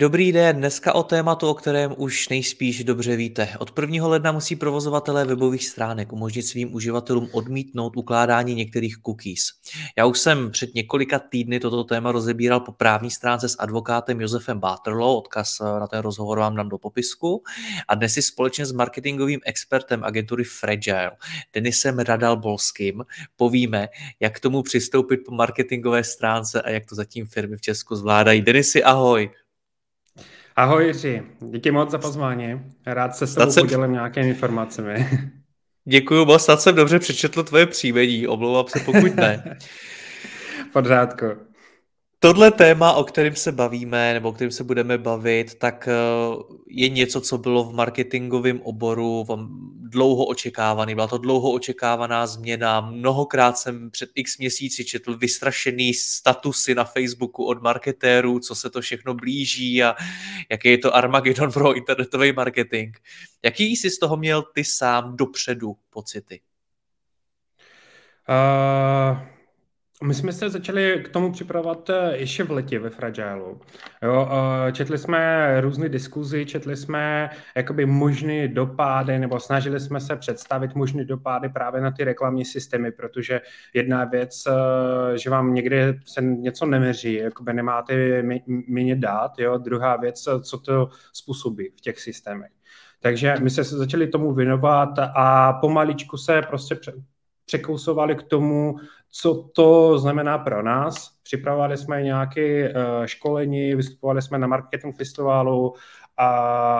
Dobrý den, dneska o tématu, o kterém už nejspíš dobře víte. Od 1. ledna musí provozovatelé webových stránek umožnit svým uživatelům odmítnout ukládání některých cookies. Já už jsem před několika týdny toto téma rozebíral po právní stránce s advokátem Josefem Bátrlou, odkaz na ten rozhovor vám dám do popisku. A dnes si společně s marketingovým expertem agentury Fragile, Denisem Radal-Bolským, povíme, jak k tomu přistoupit po marketingové stránce a jak to zatím firmy v Česku zvládají. Denisy, ahoj! Ahoj Jiří, díky moc za pozvání. Rád se s tebou jsem... podělím nějakými informacemi. Děkuji moc, snad jsem dobře přečetl tvoje příjmení, omlouvám se pokud ne. Pořádku. Tohle téma, o kterém se bavíme, nebo o kterém se budeme bavit, tak eh, je něco, co bylo v marketingovém oboru dlouho očekávaný. Byla to dlouho očekávaná změna. Mnohokrát jsem před x měsíci četl vystrašený statusy na Facebooku od marketérů, co se to všechno blíží a jaký je to Armageddon pro internetový marketing. Jaký jsi z toho měl ty sám dopředu pocity? Uh... My jsme se začali k tomu připravovat eh, ještě v letě ve Fragileu. Jo, eh, četli jsme různé diskuzi, četli jsme jakoby možné dopady, nebo snažili jsme se představit možné dopady právě na ty reklamní systémy, protože jedna věc, eh, že vám někde se něco neměří, jakoby nemáte méně dát, jo, druhá věc, co to způsobí v těch systémech. Takže my jsme se začali tomu věnovat a pomaličku se prostě překousovali k tomu, co to znamená pro nás. Připravovali jsme nějaké uh, školení, vystupovali jsme na marketing festivalu a,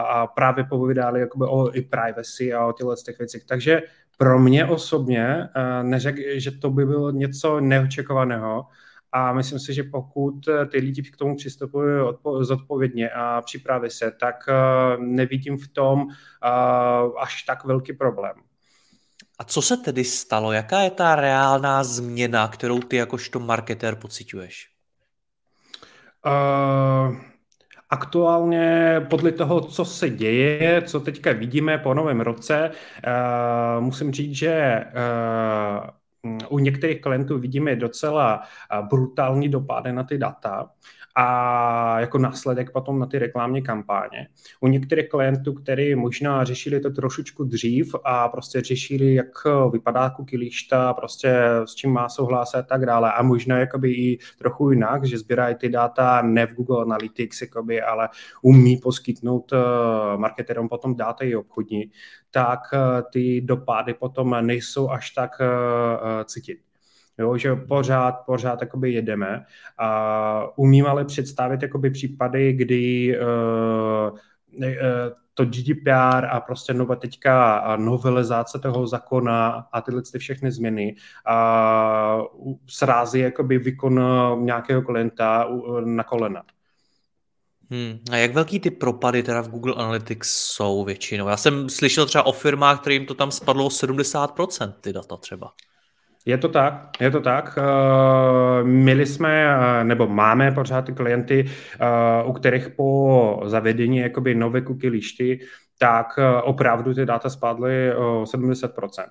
a právě povídali jakoby o i privacy a o těchto těch věcech. Takže pro mě osobně uh, neřekl, že to by bylo něco neočekovaného, a myslím si, že pokud eh, ty lidi k tomu přistupují zodpovědně a připraví se, tak nevidím v tom až tak velký problém. A co se tedy stalo? Jaká je ta reálná změna, kterou ty jakožto marketér pociťuješ? Uh, aktuálně podle toho, co se děje, co teďka vidíme po novém roce, uh, musím říct, že uh, u některých klientů vidíme docela brutální dopady na ty data a jako následek potom na ty reklamní kampáně. U některých klientů, kteří možná řešili to trošičku dřív a prostě řešili, jak vypadá cookie lišta, prostě s čím má souhlas a tak dále a možná jakoby i trochu jinak, že sbírají ty data ne v Google Analytics, jakoby, ale umí poskytnout eh, marketerům potom data i obchodní, tak eh, ty dopady potom nejsou až tak eh, cítit jo, že pořád, pořád jakoby jedeme. A umím ale představit jakoby případy, kdy uh, uh, to GDPR a prostě nové teďka novelizace toho zákona a tyhle ty všechny změny a srází jakoby výkon nějakého klienta na kolena. Hmm. A jak velký ty propady teda v Google Analytics jsou většinou? Já jsem slyšel třeba o firmách, kterým to tam spadlo o 70% ty data třeba. Je to tak, je to tak. Uh, měli jsme, uh, nebo máme pořád ty klienty, uh, u kterých po zavedení jakoby nové cookie lišty, tak opravdu ty data spadly o 70%.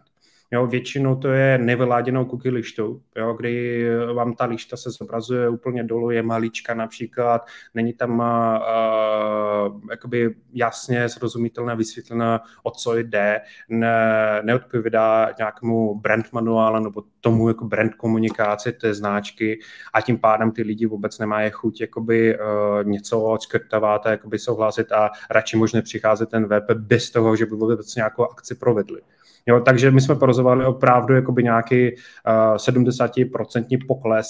Jo, většinou to je nevyláděnou cookie lištou, jo, kdy vám ta lišta se zobrazuje úplně dolů, je malička například, není tam uh, jakoby jasně srozumitelné vysvětlené, o co jde, ne, neodpovídá nějakému brand manuálu nebo tomu jako brand komunikaci té značky a tím pádem ty lidi vůbec nemají chuť jakoby, uh, něco odškrtávat a jakoby souhlasit a radši možná přicházet ten web bez toho, že by vůbec nějakou akci provedli. Jo, takže my jsme porozovali opravdu jakoby nějaký uh, 70% pokles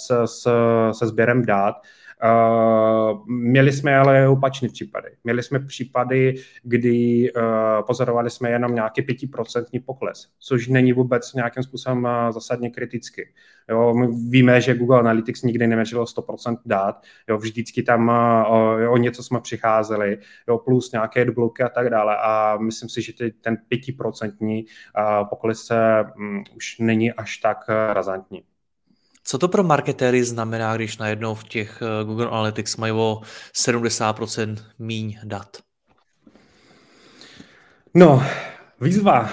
se sběrem dát měli jsme ale opačné případy. Měli jsme případy, kdy uh, pozorovali jsme jenom nějaký pětiprocentní pokles, což není vůbec nějakým způsobem uh, zasadně kriticky. Jo, my víme, že Google Analytics nikdy neměřilo 100% dát, jo, vždycky tam o, něco jsme přicházeli, jo, plus nějaké bloky a tak dále a myslím si, že ten pětiprocentní pokles um, už není až tak razantní. Co to pro marketéry znamená, když najednou v těch eh, Google Analytics mají o 70% míň dat? No, výzva.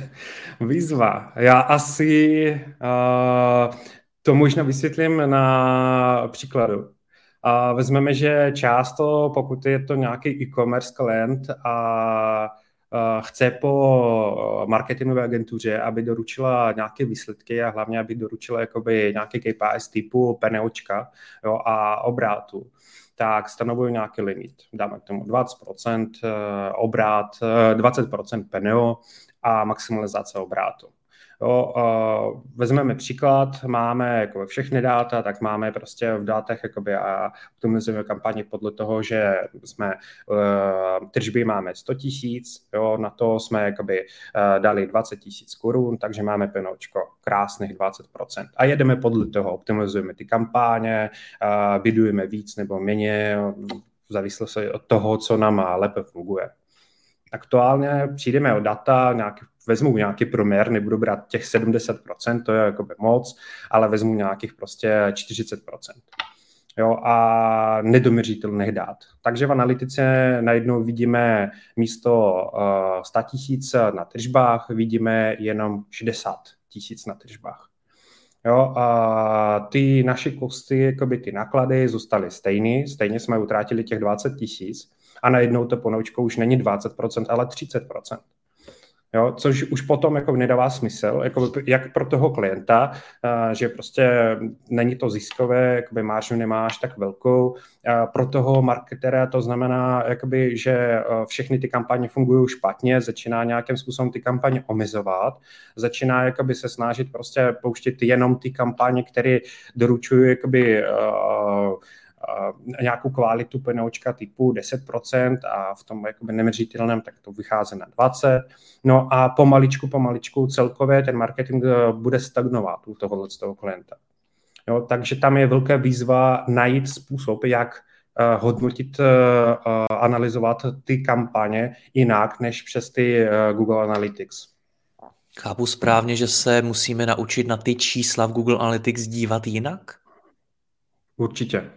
výzva. Já asi uh, to možná vysvětlím na příkladu. A vezmeme, že často, pokud je to nějaký e-commerce klient a chce po marketingové agentuře, aby doručila nějaké výsledky a hlavně, aby doručila jakoby nějaké KPIs typu peneočka jo, a obrátu tak stanovují nějaký limit. Dáme k tomu 20% eh, obrát, 20% eh, peneo a maximalizace obrátu. Jo, uh, vezmeme příklad, máme jako všechny data, tak máme prostě v dátech jakoby a optimalizujeme kampaně podle toho, že jsme uh, tržby máme 100 tisíc, na to jsme jakoby uh, dali 20 tisíc korun, takže máme penočko krásných 20%. A jedeme podle toho, optimalizujeme ty kampáně, uh, bydujeme víc nebo méně, závislosti od toho, co nám lépe funguje. Aktuálně přijdeme o data, nějaký vezmu nějaký průměr, nebudu brát těch 70%, to je jako moc, ale vezmu nějakých prostě 40%. Jo, a nedoměřitelných dát. Takže v analytice najednou vidíme místo uh, 100 tisíc na tržbách, vidíme jenom 60 tisíc na tržbách. Jo, a ty naše kosty, jakoby ty náklady zůstaly stejný, stejně jsme utratili těch 20 tisíc a najednou to ponoučko už není 20%, ale 30%. Jo, což už potom jako nedává smysl, jako jak pro toho klienta, že prostě není to ziskové, jakoby maržu nemáš tak velkou. Pro toho marketera to znamená, jakoby, že všechny ty kampaně fungují špatně, začíná nějakým způsobem ty kampaně omezovat, začíná jakoby se snažit prostě pouštět jenom ty kampaně, které doručují jakoby, uh, nějakou kvalitu PNOčka typu 10% a v tom jakoby neměřitelném tak to vychází na 20%. No a pomaličku, pomaličku celkově ten marketing eh, bude stagnovat u tohohle z toho klienta. Jo, takže tam je velká výzva najít způsob, jak uh, hodnotit, uh, analyzovat ty kampaně jinak než přes ty Google Analytics. Chápu správně, že se musíme naučit na ty čísla v Google Analytics dívat jinak? Určitě.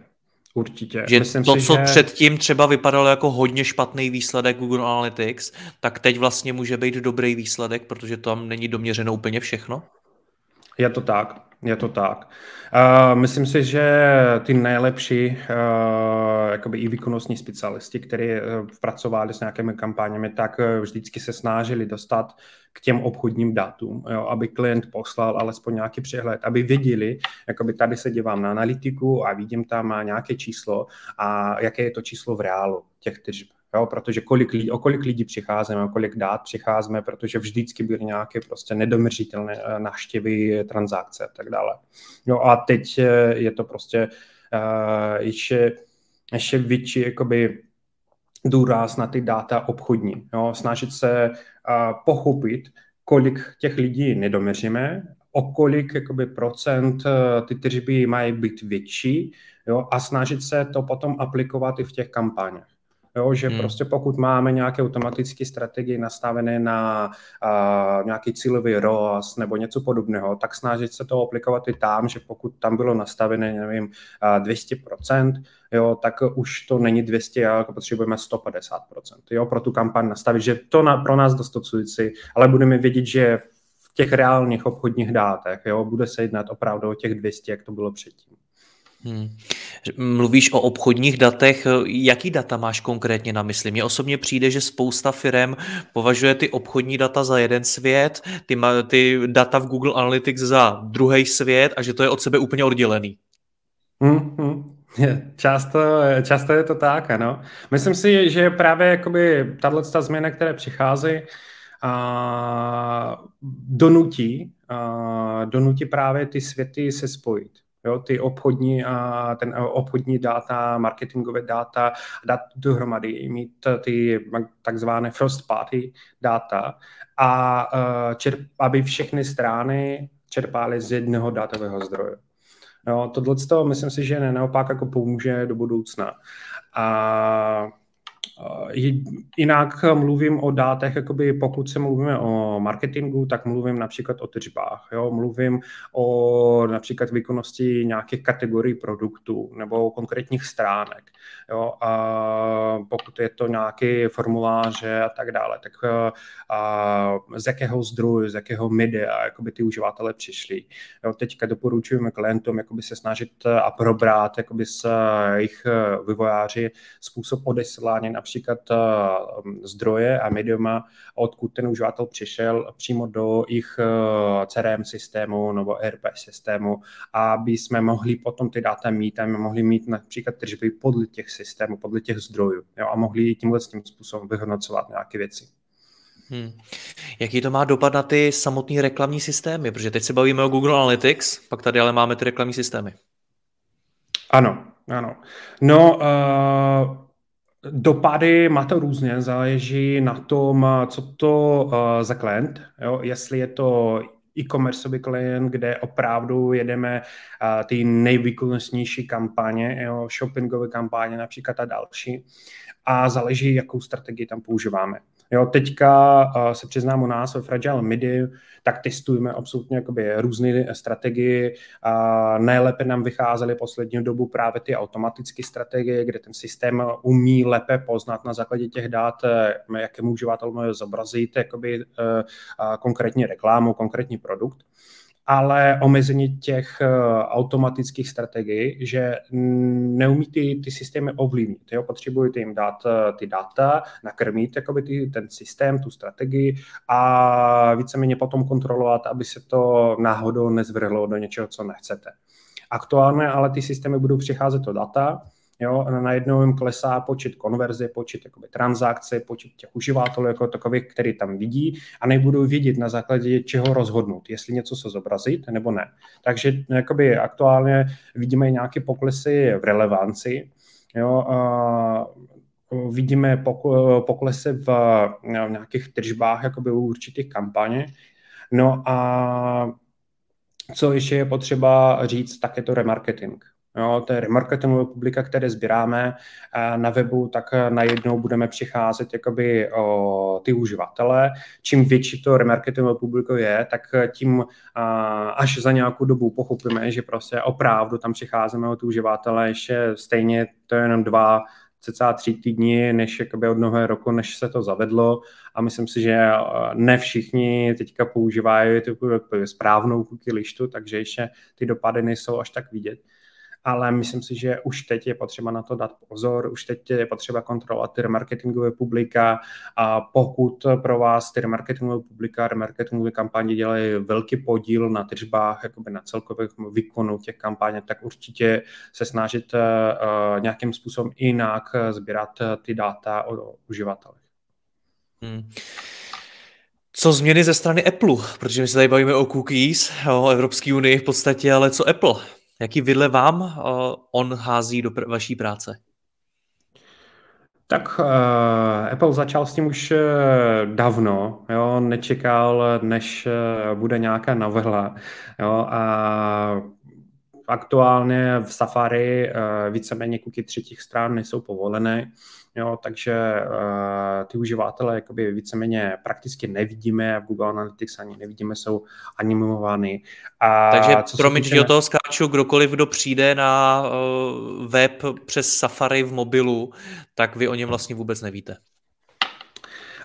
Určitě. Že Myslím to, si, co že... předtím třeba vypadalo jako hodně špatný výsledek Google Analytics, tak teď vlastně může být dobrý výsledek, protože tam není doměřeno úplně všechno? Je to tak, je to tak. Uh, myslím si, že ty nejlepší uh, jakoby i výkonnostní specialisti, kteří uh, pracovali s nějakými kampaněmi, tak uh, vždycky se snažili dostat k těm obchodním datům, jo, aby klient poslal alespoň nějaký přehled, aby věděli, jakoby tady se dívám na analytiku a vidím tam nějaké číslo a jaké je to číslo v reálu těch tržb. Jo, protože kolik lidí, o kolik lidí přicházíme, o kolik dát přicházíme, protože vždycky byly nějaké prostě nedomřitelné eh, návštěvy, transakce a tak dále. No a teď eh, je to prostě uh, ještě, ještě větší jakoby, důraz na ty data obchodní. Jo? Snažit se uh, pochopit, kolik těch lidí nedoměříme, o kolik jakoby, procent ty tržby mají být větší jo? a snažit se to potom aplikovat i v těch kampaních. Jo, že hmm. prostě pokud máme nějaké automatické strategie nastavené na uh, nějaký cílový ROAS nebo něco podobného, tak snažit se to aplikovat i tam, že pokud tam bylo nastavené, nevím, uh, 200%, jo, tak už to není 200, ale potřebujeme 150%. Jo, pro tu kampaň nastavit, že to na, pro nás dostačující, ale budeme vědět, že v těch reálných obchodních dátech jo, bude se jednat opravdu o těch 200, jak to bylo předtím. Hmm. Mluvíš o obchodních datech. Jaký data máš konkrétně na mysli? Mně osobně přijde, že spousta firm považuje ty obchodní data za jeden svět, ty, ty data v Google Analytics za druhý svět a že to je od sebe úplně oddělený. Hmm, hmm. Často, často je to tak, ano. Myslím si, že právě jakoby tato změna, která přichází, a donutí, a donutí právě ty světy se spojit. Jo, ty obchodní, a ten obchodní data, marketingové data, dát dohromady, mít ty takzvané first party data a čerp, aby všechny strany čerpaly z jednoho datového zdroje. Jo, tohle myslím si, že naopak jako pomůže do budoucna. A Jinak mluvím o dátech, jakoby pokud se mluvíme o marketingu, tak mluvím například o tržbách. Jo? Mluvím o například výkonnosti nějakých kategorií produktů nebo konkrétních stránek. Jo? A pokud je to nějaké formuláře a tak dále, tak a z jakého zdroje, z jakého media jakoby ty uživatelé přišli. Jo? Teďka doporučujeme klientům jakoby se snažit a probrat jakoby s jejich vývojáři způsob odeslání například eh, zdroje a mediuma, odkud ten uživatel přišel přímo do jejich eh, CRM systému nebo ERP systému, aby jsme mohli potom ty data mít a mohli mít například tržby podle těch systémů, podle těch zdrojů jo, a mohli tímhle tím způsobem vyhodnocovat nějaké věci. Hmm. Jaký to má dopad na ty samotné reklamní systémy? Protože teď se bavíme o Google Analytics, pak tady ale máme ty reklamní systémy. Ano, ano. No, uh, Dopady má to různě, záleží na tom, co to uh, za klient, jo? jestli je to e-commerceový klient, kde opravdu jedeme uh, ty nejvýkonnostnější kampaně, jo? shoppingové kampaně například a další. A záleží, jakou strategii tam používáme. Jo, teďka uh, se přiznám u nás ve Fragile Midi, tak testujeme absolutně jakoby různé strategie. Uh, nejlépe nám vycházely poslední dobu právě ty automatické strategie, kde ten systém umí lépe poznat na základě těch dat, eh, jakému uživatel může zobrazit jakoby, konkrétní reklámu, konkrétní produkt ale omezení těch uh, automatických strategií, že neumí ty, ty systémy ovlivnit. Jo? Potřebujete jim dát uh, ty data, nakrmit jakoby ty, ten systém, tu strategii a víceméně potom kontrolovat, aby se to náhodou nezvrhlo do něčeho, co nechcete. Aktuálně ale ty systémy budou přicházet o data, Jo, a najednou jim klesá počet konverze, počet jakoby, transakce, počet těch uživatelů jako takových, který tam vidí a nebudou vědět na základě čeho rozhodnout, jestli něco se zobrazit nebo ne. Takže jakoby, aktuálně vidíme nějaké poklesy v relevanci. Jo, a vidíme poklesy v, v nějakých tržbách jakoby u určitých kampaně. No a co ještě je potřeba říct, tak je to remarketing. Jo, to je remarketingové publika, které sbíráme eh, na webu, tak eh, najednou budeme přicházet jakoby o ty uživatele. Čím větší to remarketingové publiko je, tak eh, tím až za nějakou dobu pochopíme, že prostě opravdu tam přicházíme o ty uživatele, ještě stejně to je jenom dva cca tři týdny, než jakoby od nového roku, než se to zavedlo a myslím si, že ne všichni teďka používají tu správnou cookie takže ještě ty dopady nejsou až tak vidět ale myslím si, že už teď je potřeba na to dát pozor, už teď je potřeba kontrolovat ty remarketingové publika a pokud pro vás ty remarketingové publika, remarketingové kampaně dělají velký podíl na tržbách, jakoby na celkových výkonu těch kampaně, tak určitě se snažit uh, nějakým způsobem jinak sbírat ty data o uživatelech. Hmm. Co změny ze strany Apple? Protože my se tady bavíme o cookies, o Evropské unii v podstatě, ale co Apple? Jaký vidle vám uh, on hází do pr- vaší práce? Tak uh, Apple začal s tím už uh, dávno, jo, nečekal, než uh, bude nějaká novela, jo, a aktuálně v Safari uh, víceméně cookie třetích stran nejsou povolené, Jo, takže uh, ty uživatele jakoby víceméně prakticky nevidíme, v Google Analytics ani nevidíme, jsou animovány. A takže promiň, že do toho skáču, kdokoliv, kdo přijde na uh, web přes Safari v mobilu, tak vy o něm vlastně vůbec nevíte.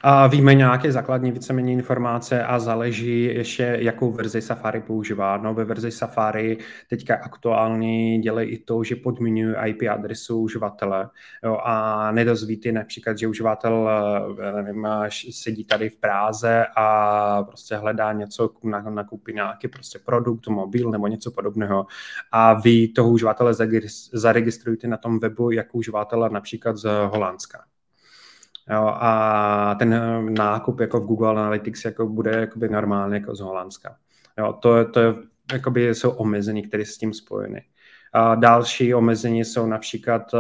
A víme nějaké základní víceméně informace a záleží ještě, jakou verzi Safari používá. No, ve verzi Safari teďka aktuálně dělají i to, že podmiňují IP adresu uživatele jo, a nedozvíte například, že uživatel nevím, sedí tady v Práze a prostě hledá něco, nakoupí nějaký prostě produkt, mobil nebo něco podobného a vy toho uživatele zaregistrujete na tom webu jako uživatele například z Holandska. Jo, a ten nákup jako v Google Analytics jako bude jakoby normálně jako z Holandska. Jo, to, to je jakoby jsou omezení, které s tím spojeny. A další omezení jsou například uh,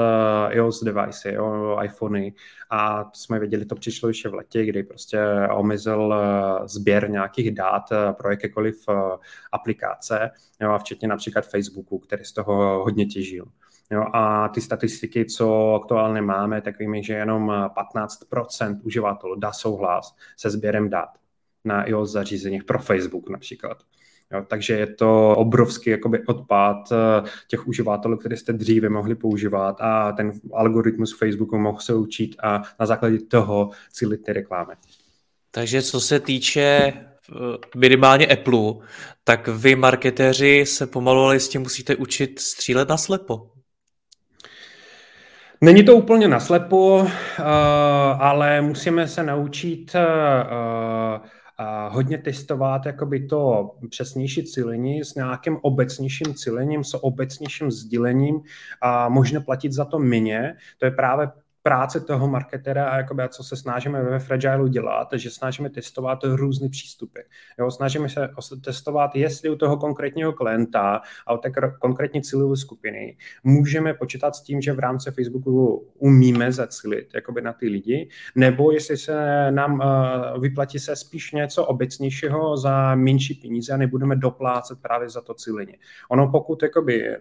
iOS device, jo, iPhony a to jsme věděli, to přišlo ještě v letě, kdy prostě omezil uh, sběr nějakých dát uh, pro jakékoliv aplikace, jo, a včetně například Facebooku, který z toho hodně těžil. Jo, a ty statistiky, co aktuálně máme, tak víme, že jenom 15% uživatelů dá souhlas se sběrem dat na iOS zařízeních pro Facebook například. Jo, takže je to obrovský jakoby, odpad eh, těch uživatelů, které jste dříve mohli používat a ten algoritmus Facebooku mohl se učit a na základě toho cílit ty reklamy. Takže co se týče eh, minimálně Apple, tak vy marketéři se pomalu ale tím musíte učit střílet na slepo. Není to úplně naslepo, uh, ale musíme se naučit uh, hodně testovat jakoby to přesnější cílení s nějakým obecnějším cílením, s obecnějším sdílením a možná platit za to méně. To je právě práce toho marketera a jakoby, co se snažíme ve Fragile dělat, že snažíme testovat různé přístupy. Jo, snažíme se testovat, jestli u toho konkrétního klienta a u té konkrétní cílové skupiny můžeme počítat s tím, že v rámci Facebooku umíme zacílit jakoby na ty lidi, nebo jestli se nám uh, vyplatí se spíš něco obecnějšího za menší peníze a nebudeme doplácet právě za to cílení. Ono pokud jakoby,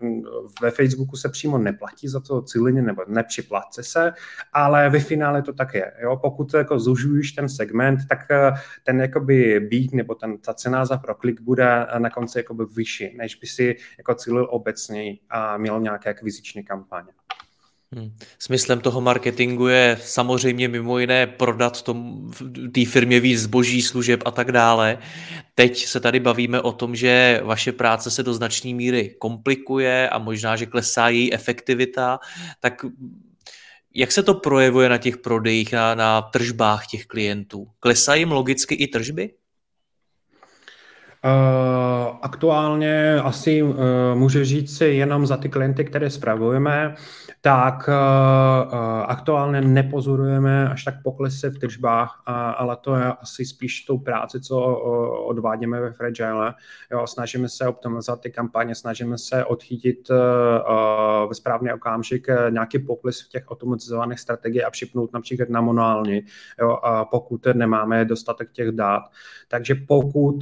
ve Facebooku se přímo neplatí za to cílení nebo nepřiplatce se, ale ve finále to tak je. Jo? Pokud jako zužuješ ten segment, tak eh, ten jakoby být nebo ten, ta cena za proklik bude na konci jakoby vyšší, než by si jako cílil obecně a měl nějaké akviziční kampaně. Hmm. Smyslem toho marketingu je samozřejmě mimo jiné prodat té firmě víc zboží, služeb a tak dále. Teď se tady bavíme o tom, že vaše práce se do značné míry komplikuje a možná, že klesá její efektivita, tak jak se to projevuje na těch prodejích, na, na tržbách těch klientů? Klesají jim logicky i tržby? Uh, aktuálně asi uh, můžu říct si jenom za ty klienty, které spravujeme tak uh, aktuálně nepozorujeme až tak poklesy v tržbách, ale to je asi spíš tou práci, co odvádíme ve Fragile. Jo, snažíme se optimalizovat ty kampaně, snažíme se odchytit ve správný okamžik nějaký pokles v těch automatizovaných strategií a připnout například na manuální, jo, pokud nemáme dostatek těch dát. Takže pokud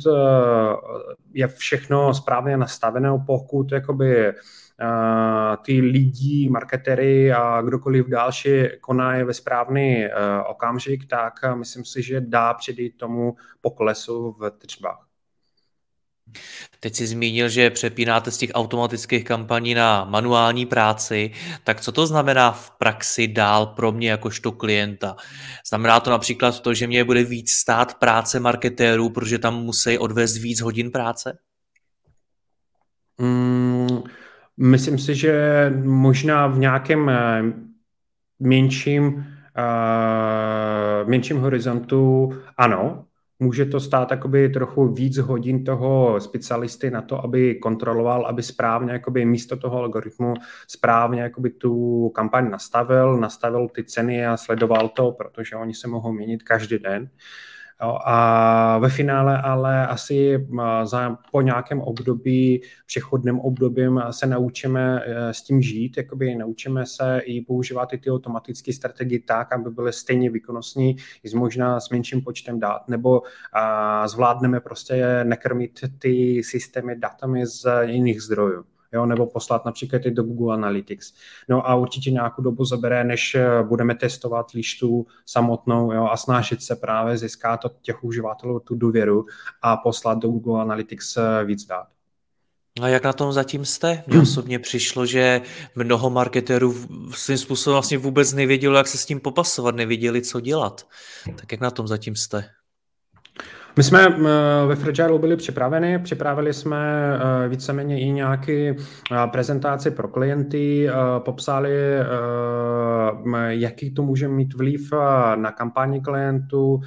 je všechno správně nastavené, pokud jakoby ty lidi, marketery a kdokoliv další koná ve správný uh, okamžik, tak myslím si, že dá předejít tomu poklesu v tržbách. Teď si zmínil, že přepínáte z těch automatických kampaní na manuální práci, tak co to znamená v praxi dál pro mě jakožto klienta? Znamená to například to, že mě bude víc stát práce marketérů, protože tam musí odvést víc hodin práce? Mm, Myslím si, že možná v nějakém eh, menším, uh, menším horizontu ano, může to stát jakoby trochu víc hodin toho specialisty na to, aby kontroloval, aby správně jakoby místo toho algoritmu správně jakoby tu kampaň nastavil, nastavil ty ceny a sledoval to, protože oni se mohou měnit každý den. Uh, Jo, a ve finále ale asi za, po nějakém období, přechodném obdobím se naučíme e, s tím žít, jakoby naučíme se i používat i ty automatické strategie tak, aby byly stejně výkonnostní, i možná s menším počtem dat, nebo a, zvládneme prostě nekrmit ty systémy datami z jiných zdrojů jo, nebo poslat například i do Google Analytics. No a určitě nějakou dobu zabere, než eh, budeme testovat lištu samotnou jo, a snažit se právě získat od těch uživatelů tu důvěru a poslat do Google Analytics eh, víc dát. A jak na tom zatím jste? Mně osobně přišlo, že mnoho marketérů svým způsobem vlastně vůbec nevědělo, jak se s tím popasovat, nevěděli, co dělat. Tak jak na tom zatím jste? My jsme eh, ve Fragile byli připraveni, připravili jsme eh, víceméně i nějaké eh, prezentaci pro klienty, popsali, jaký to může mít vliv na kampani klientů,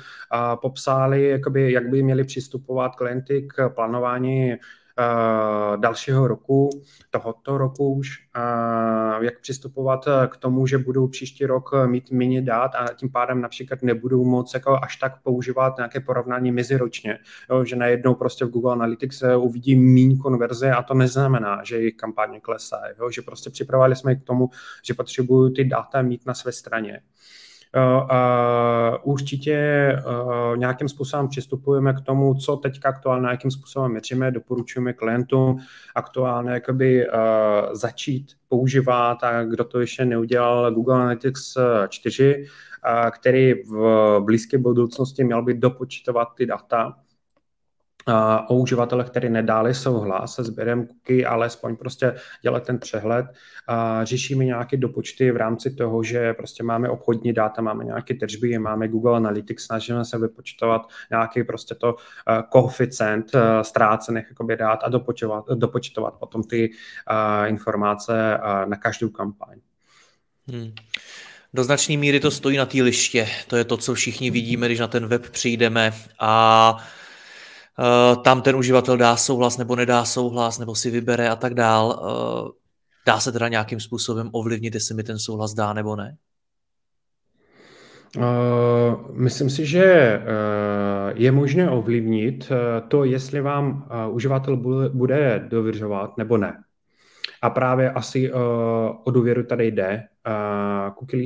popsali, jakoby, jak by měli přistupovat klienty k plánování dalšího roku, tohoto roku už, uh, jak přistupovat k tomu, že budou příští rok mít méně dát a tím pádem například nebudou moc jako až tak používat nějaké porovnání meziročně, jo, že najednou prostě v Google Analytics uvidí méně konverze a to neznamená, že jejich kampaně klesají, jo, že prostě připravovali jsme k tomu, že potřebují ty data mít na své straně. Uh, určitě uh, nějakým způsobem přistupujeme k tomu, co teďka aktuálně, jakým způsobem měříme, doporučujeme klientům aktuálně jakoby, uh, začít používat a kdo to ještě neudělal Google Analytics 4, který v blízké budoucnosti měl být dopočítovat ty data o uživatelech, který nedáli souhlas se sběrem cookie, alespoň prostě dělat ten přehled. Řešíme nějaké dopočty v rámci toho, že prostě máme obchodní data, máme nějaké tržby, máme Google Analytics, snažíme se vypočítovat nějaký prostě to koeficient ztrácených jakoby dát a dopočítovat, dopočítovat potom ty informace na každou kampaň. Hmm. Do značné míry to stojí na té liště. To je to, co všichni vidíme, když na ten web přijdeme a tam ten uživatel dá souhlas nebo nedá souhlas, nebo si vybere a tak dál. Eh, dá se teda nějakým způsobem ovlivnit, jestli mi ten souhlas dá nebo ne? Uh, myslím si, že uh, je možné ovlivnit uh, to, jestli vám uživatel bude, dověřovat nebo ne. A právě asi o důvěru tady jde. Cookie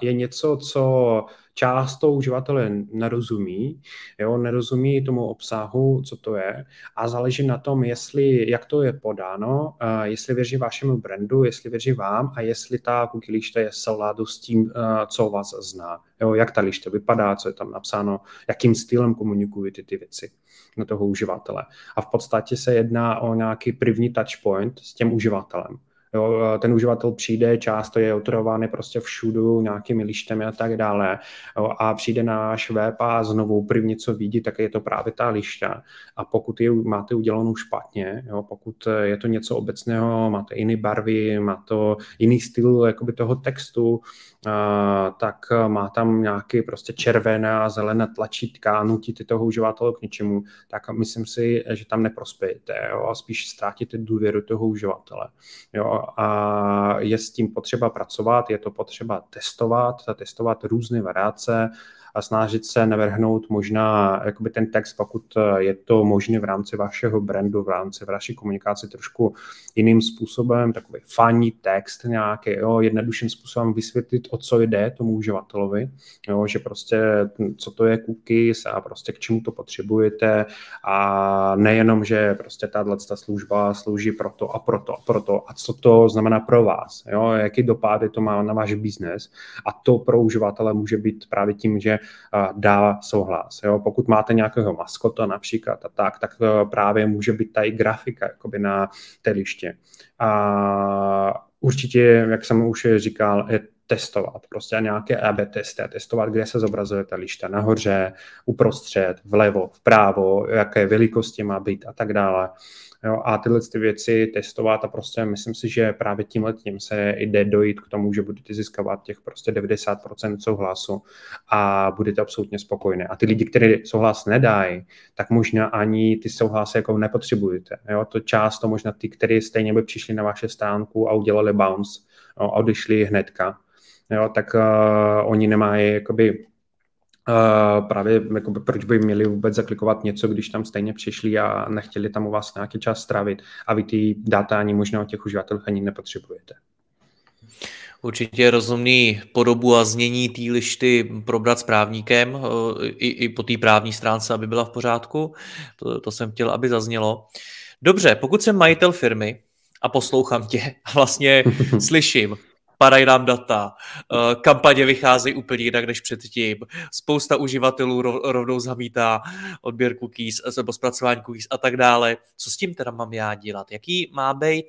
je něco, co často uživatelé nerozumí, jo, nerozumí tomu obsahu, co to je a záleží na tom, jestli, jak to je podáno, jestli věří vašemu brandu, jestli věří vám a jestli ta cookie lišta je souladu s tím, co vás zná. Jo, jak ta lišta vypadá, co je tam napsáno, jakým stylem komunikujete ty věci na toho uživatele. A v podstatě se jedná o nějaký první touchpoint s tím uživatelem. Jo, ten uživatel přijde, často je otrovaný prostě všudu nějakými lištemi a tak dále jo, a přijde na náš web a znovu první, co vidí, tak je to právě ta lišta a pokud ji máte udělanou špatně, jo, pokud je to něco obecného, máte jiné barvy, má to jiný styl jakoby toho textu, tak má tam nějaký prostě červené a zelené tlačítka a nutíte toho uživatele k něčemu, tak myslím si, že tam neprospějete jo, a spíš ztrátíte důvěru toho uživatele. Jo, a je s tím potřeba pracovat, je to potřeba testovat, testovat různé variace, a snažit se navrhnout možná jakoby ten text, pokud eh, je to možné v rámci vašeho brandu, v rámci vaší komunikace trošku jiným způsobem, takový funny text nějaký, jo, jednodušším způsobem vysvětlit, o co jde tomu uživatelovi, jo, že prostě co to je cookies a prostě k čemu to potřebujete a nejenom, že prostě tahle služba slouží pro to a pro to a pro to. A co to znamená pro vás, jo, jaký dopady to má na váš biznes. A to pro uživatele může být právě tím, že dá souhlas. Jo? Pokud máte nějakého maskota například a tak, tak e, právě může být ta i grafika jakoby na té liště. A určitě, jak jsem už říkal, je testovat, prostě nějaké AB testy a testovat, kde se zobrazuje ta lišta, nahoře, uprostřed, vlevo, vpravo, jaké velikosti má být a tak dále. Jo, a tyhle ty věci testovat a prostě myslím si, že právě tím letím se jde dojít k tomu, že budete získávat těch prostě 90% souhlasu a budete absolutně spokojné. A ty lidi, kteří souhlas nedají, tak možná ani ty souhlasy jako nepotřebujete. Jo, to často možná ty, kteří stejně by přišli na vaše stránku a udělali bounce jo, a odešli hnedka, jo, tak uh, oni nemají jakoby Uh, právě jakoby, proč by měli vůbec zaklikovat něco, když tam stejně přišli a nechtěli tam u vás nějaký čas strávit a vy ty data ani možná o těch uživatelích ani nepotřebujete. Určitě rozumný podobu a znění té lišty probrat s právníkem eh, i, i po té právní stránce, aby byla v pořádku. To, to jsem chtěl, aby zaznělo. Dobře, pokud jsem majitel firmy a poslouchám tě a vlastně slyším, padají nám data, eh, kampaně vycházejí úplně jinak než předtím, spousta uživatelů rovnou zamítá odběr cookies eh, nebo zpracování cookies a tak dále. Co s tím teda mám já dělat? Jaký má být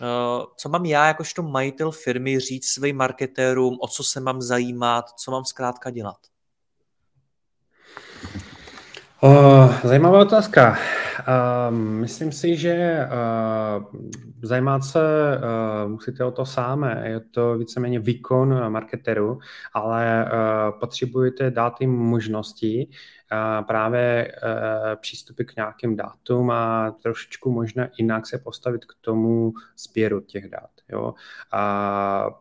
Uh, co mám já jakožto majitel firmy říct svým marketérům, o co se mám zajímat, co mám zkrátka dělat? Uh, zajímavá otázka. Uh, myslím si, že uh, zajímat se uh, musíte o to samé. Je to víceméně výkon marketeru, ale uh, potřebujete dát jim možnosti uh, právě uh, přístupy k nějakým datům a trošičku možná jinak se postavit k tomu sběru těch dat. Jo? Uh,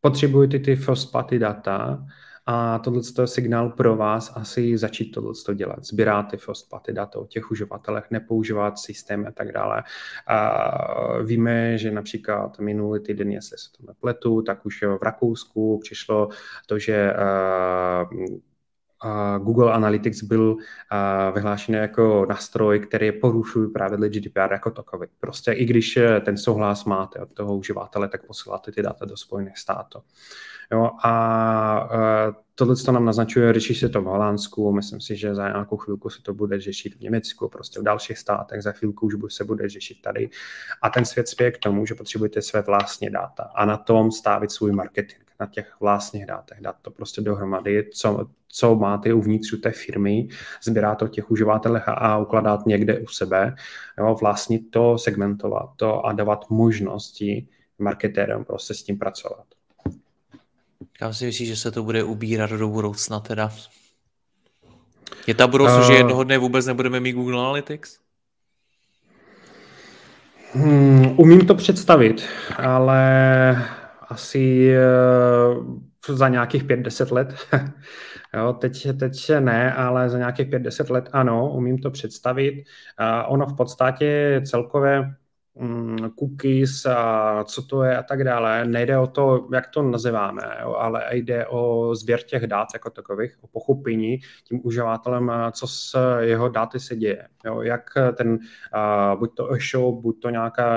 potřebujete ty first party data, a tohle je signál pro vás asi začít tohle dělat. Sbírat ty first party data o těch uživatelech, nepoužívat systém a tak dále. A víme, že například minulý týden, jestli se to nepletu, tak už v Rakousku přišlo to, že Google Analytics byl vyhlášen jako nástroj, který porušuje pravidly GDPR jako takový. Prostě i když eh, ten souhlas máte od toho uživatele, tak posíláte ty data do Spojených států. Jo, a uh, tohle to nám naznačuje, řeší se to v Holandsku, myslím si, že za nějakou chvilku se to bude řešit v Německu, prostě v dalších státech, za chvilku už se bude řešit tady. A ten svět spěje k tomu, že potřebujete své vlastní data a na tom stavit svůj marketing, na těch vlastních datech, dát to prostě dohromady, co, co máte uvnitř té firmy, sbírat to těch uživatelech a, ukládat někde u sebe, jo, vlastně to segmentovat to a dávat možnosti marketérům prostě s tím pracovat. Kam si myslíš, že se to bude ubírat do budoucna teda? Je ta budoucnost, uh, že jednoho dne vůbec nebudeme mít Google Analytics? Hmm, umím to představit, ale asi uh, za nějakých 5-10 let. jo, teď, teď ne, ale za nějakých 5-10 let ano, umím to představit. Ono v podstatě celkově cookies a co to je a tak dále. Nejde o to, jak to nazýváme, ale jde o sběr těch dát jako takových, o pochopení tím uživatelem, co s jeho dáty se děje. Jo, jak ten, uh, buď to e-shop, buď to nějaká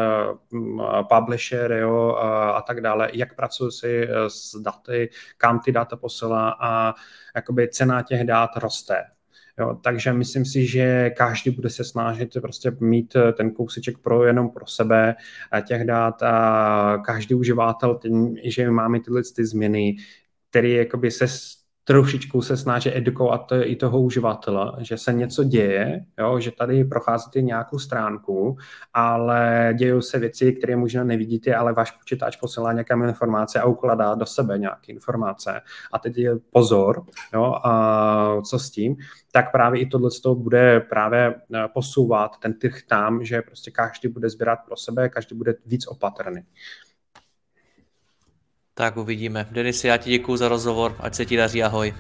um, publisher jo, a, a tak dále, jak pracuje si s daty, kam ty data posílá a jakoby cena těch dát roste. Jo, takže myslím si, že každý bude se snažit prostě mít eh, ten kouseček pro jenom pro sebe a těch dát a každý uživatel, tím, že máme tyhle ty změny, který jakoby se trošičku se snaží edukovat i toho uživatele, že se něco děje, jo, že tady procházíte nějakou stránku, ale dějí se věci, které možná nevidíte, ale váš počítač posílá nějaké informace a ukladá do sebe nějaké informace. A teď je pozor, jo, a co s tím, tak právě i tohle bude právě eh, posouvat ten trh tam, že prostě každý bude sbírat pro sebe, každý bude víc opatrný. Tak uvidíme. Denis, já ti děkuji za rozhovor, ať se ti daří, ahoj.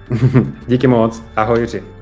Díky moc, ahoj Jiří.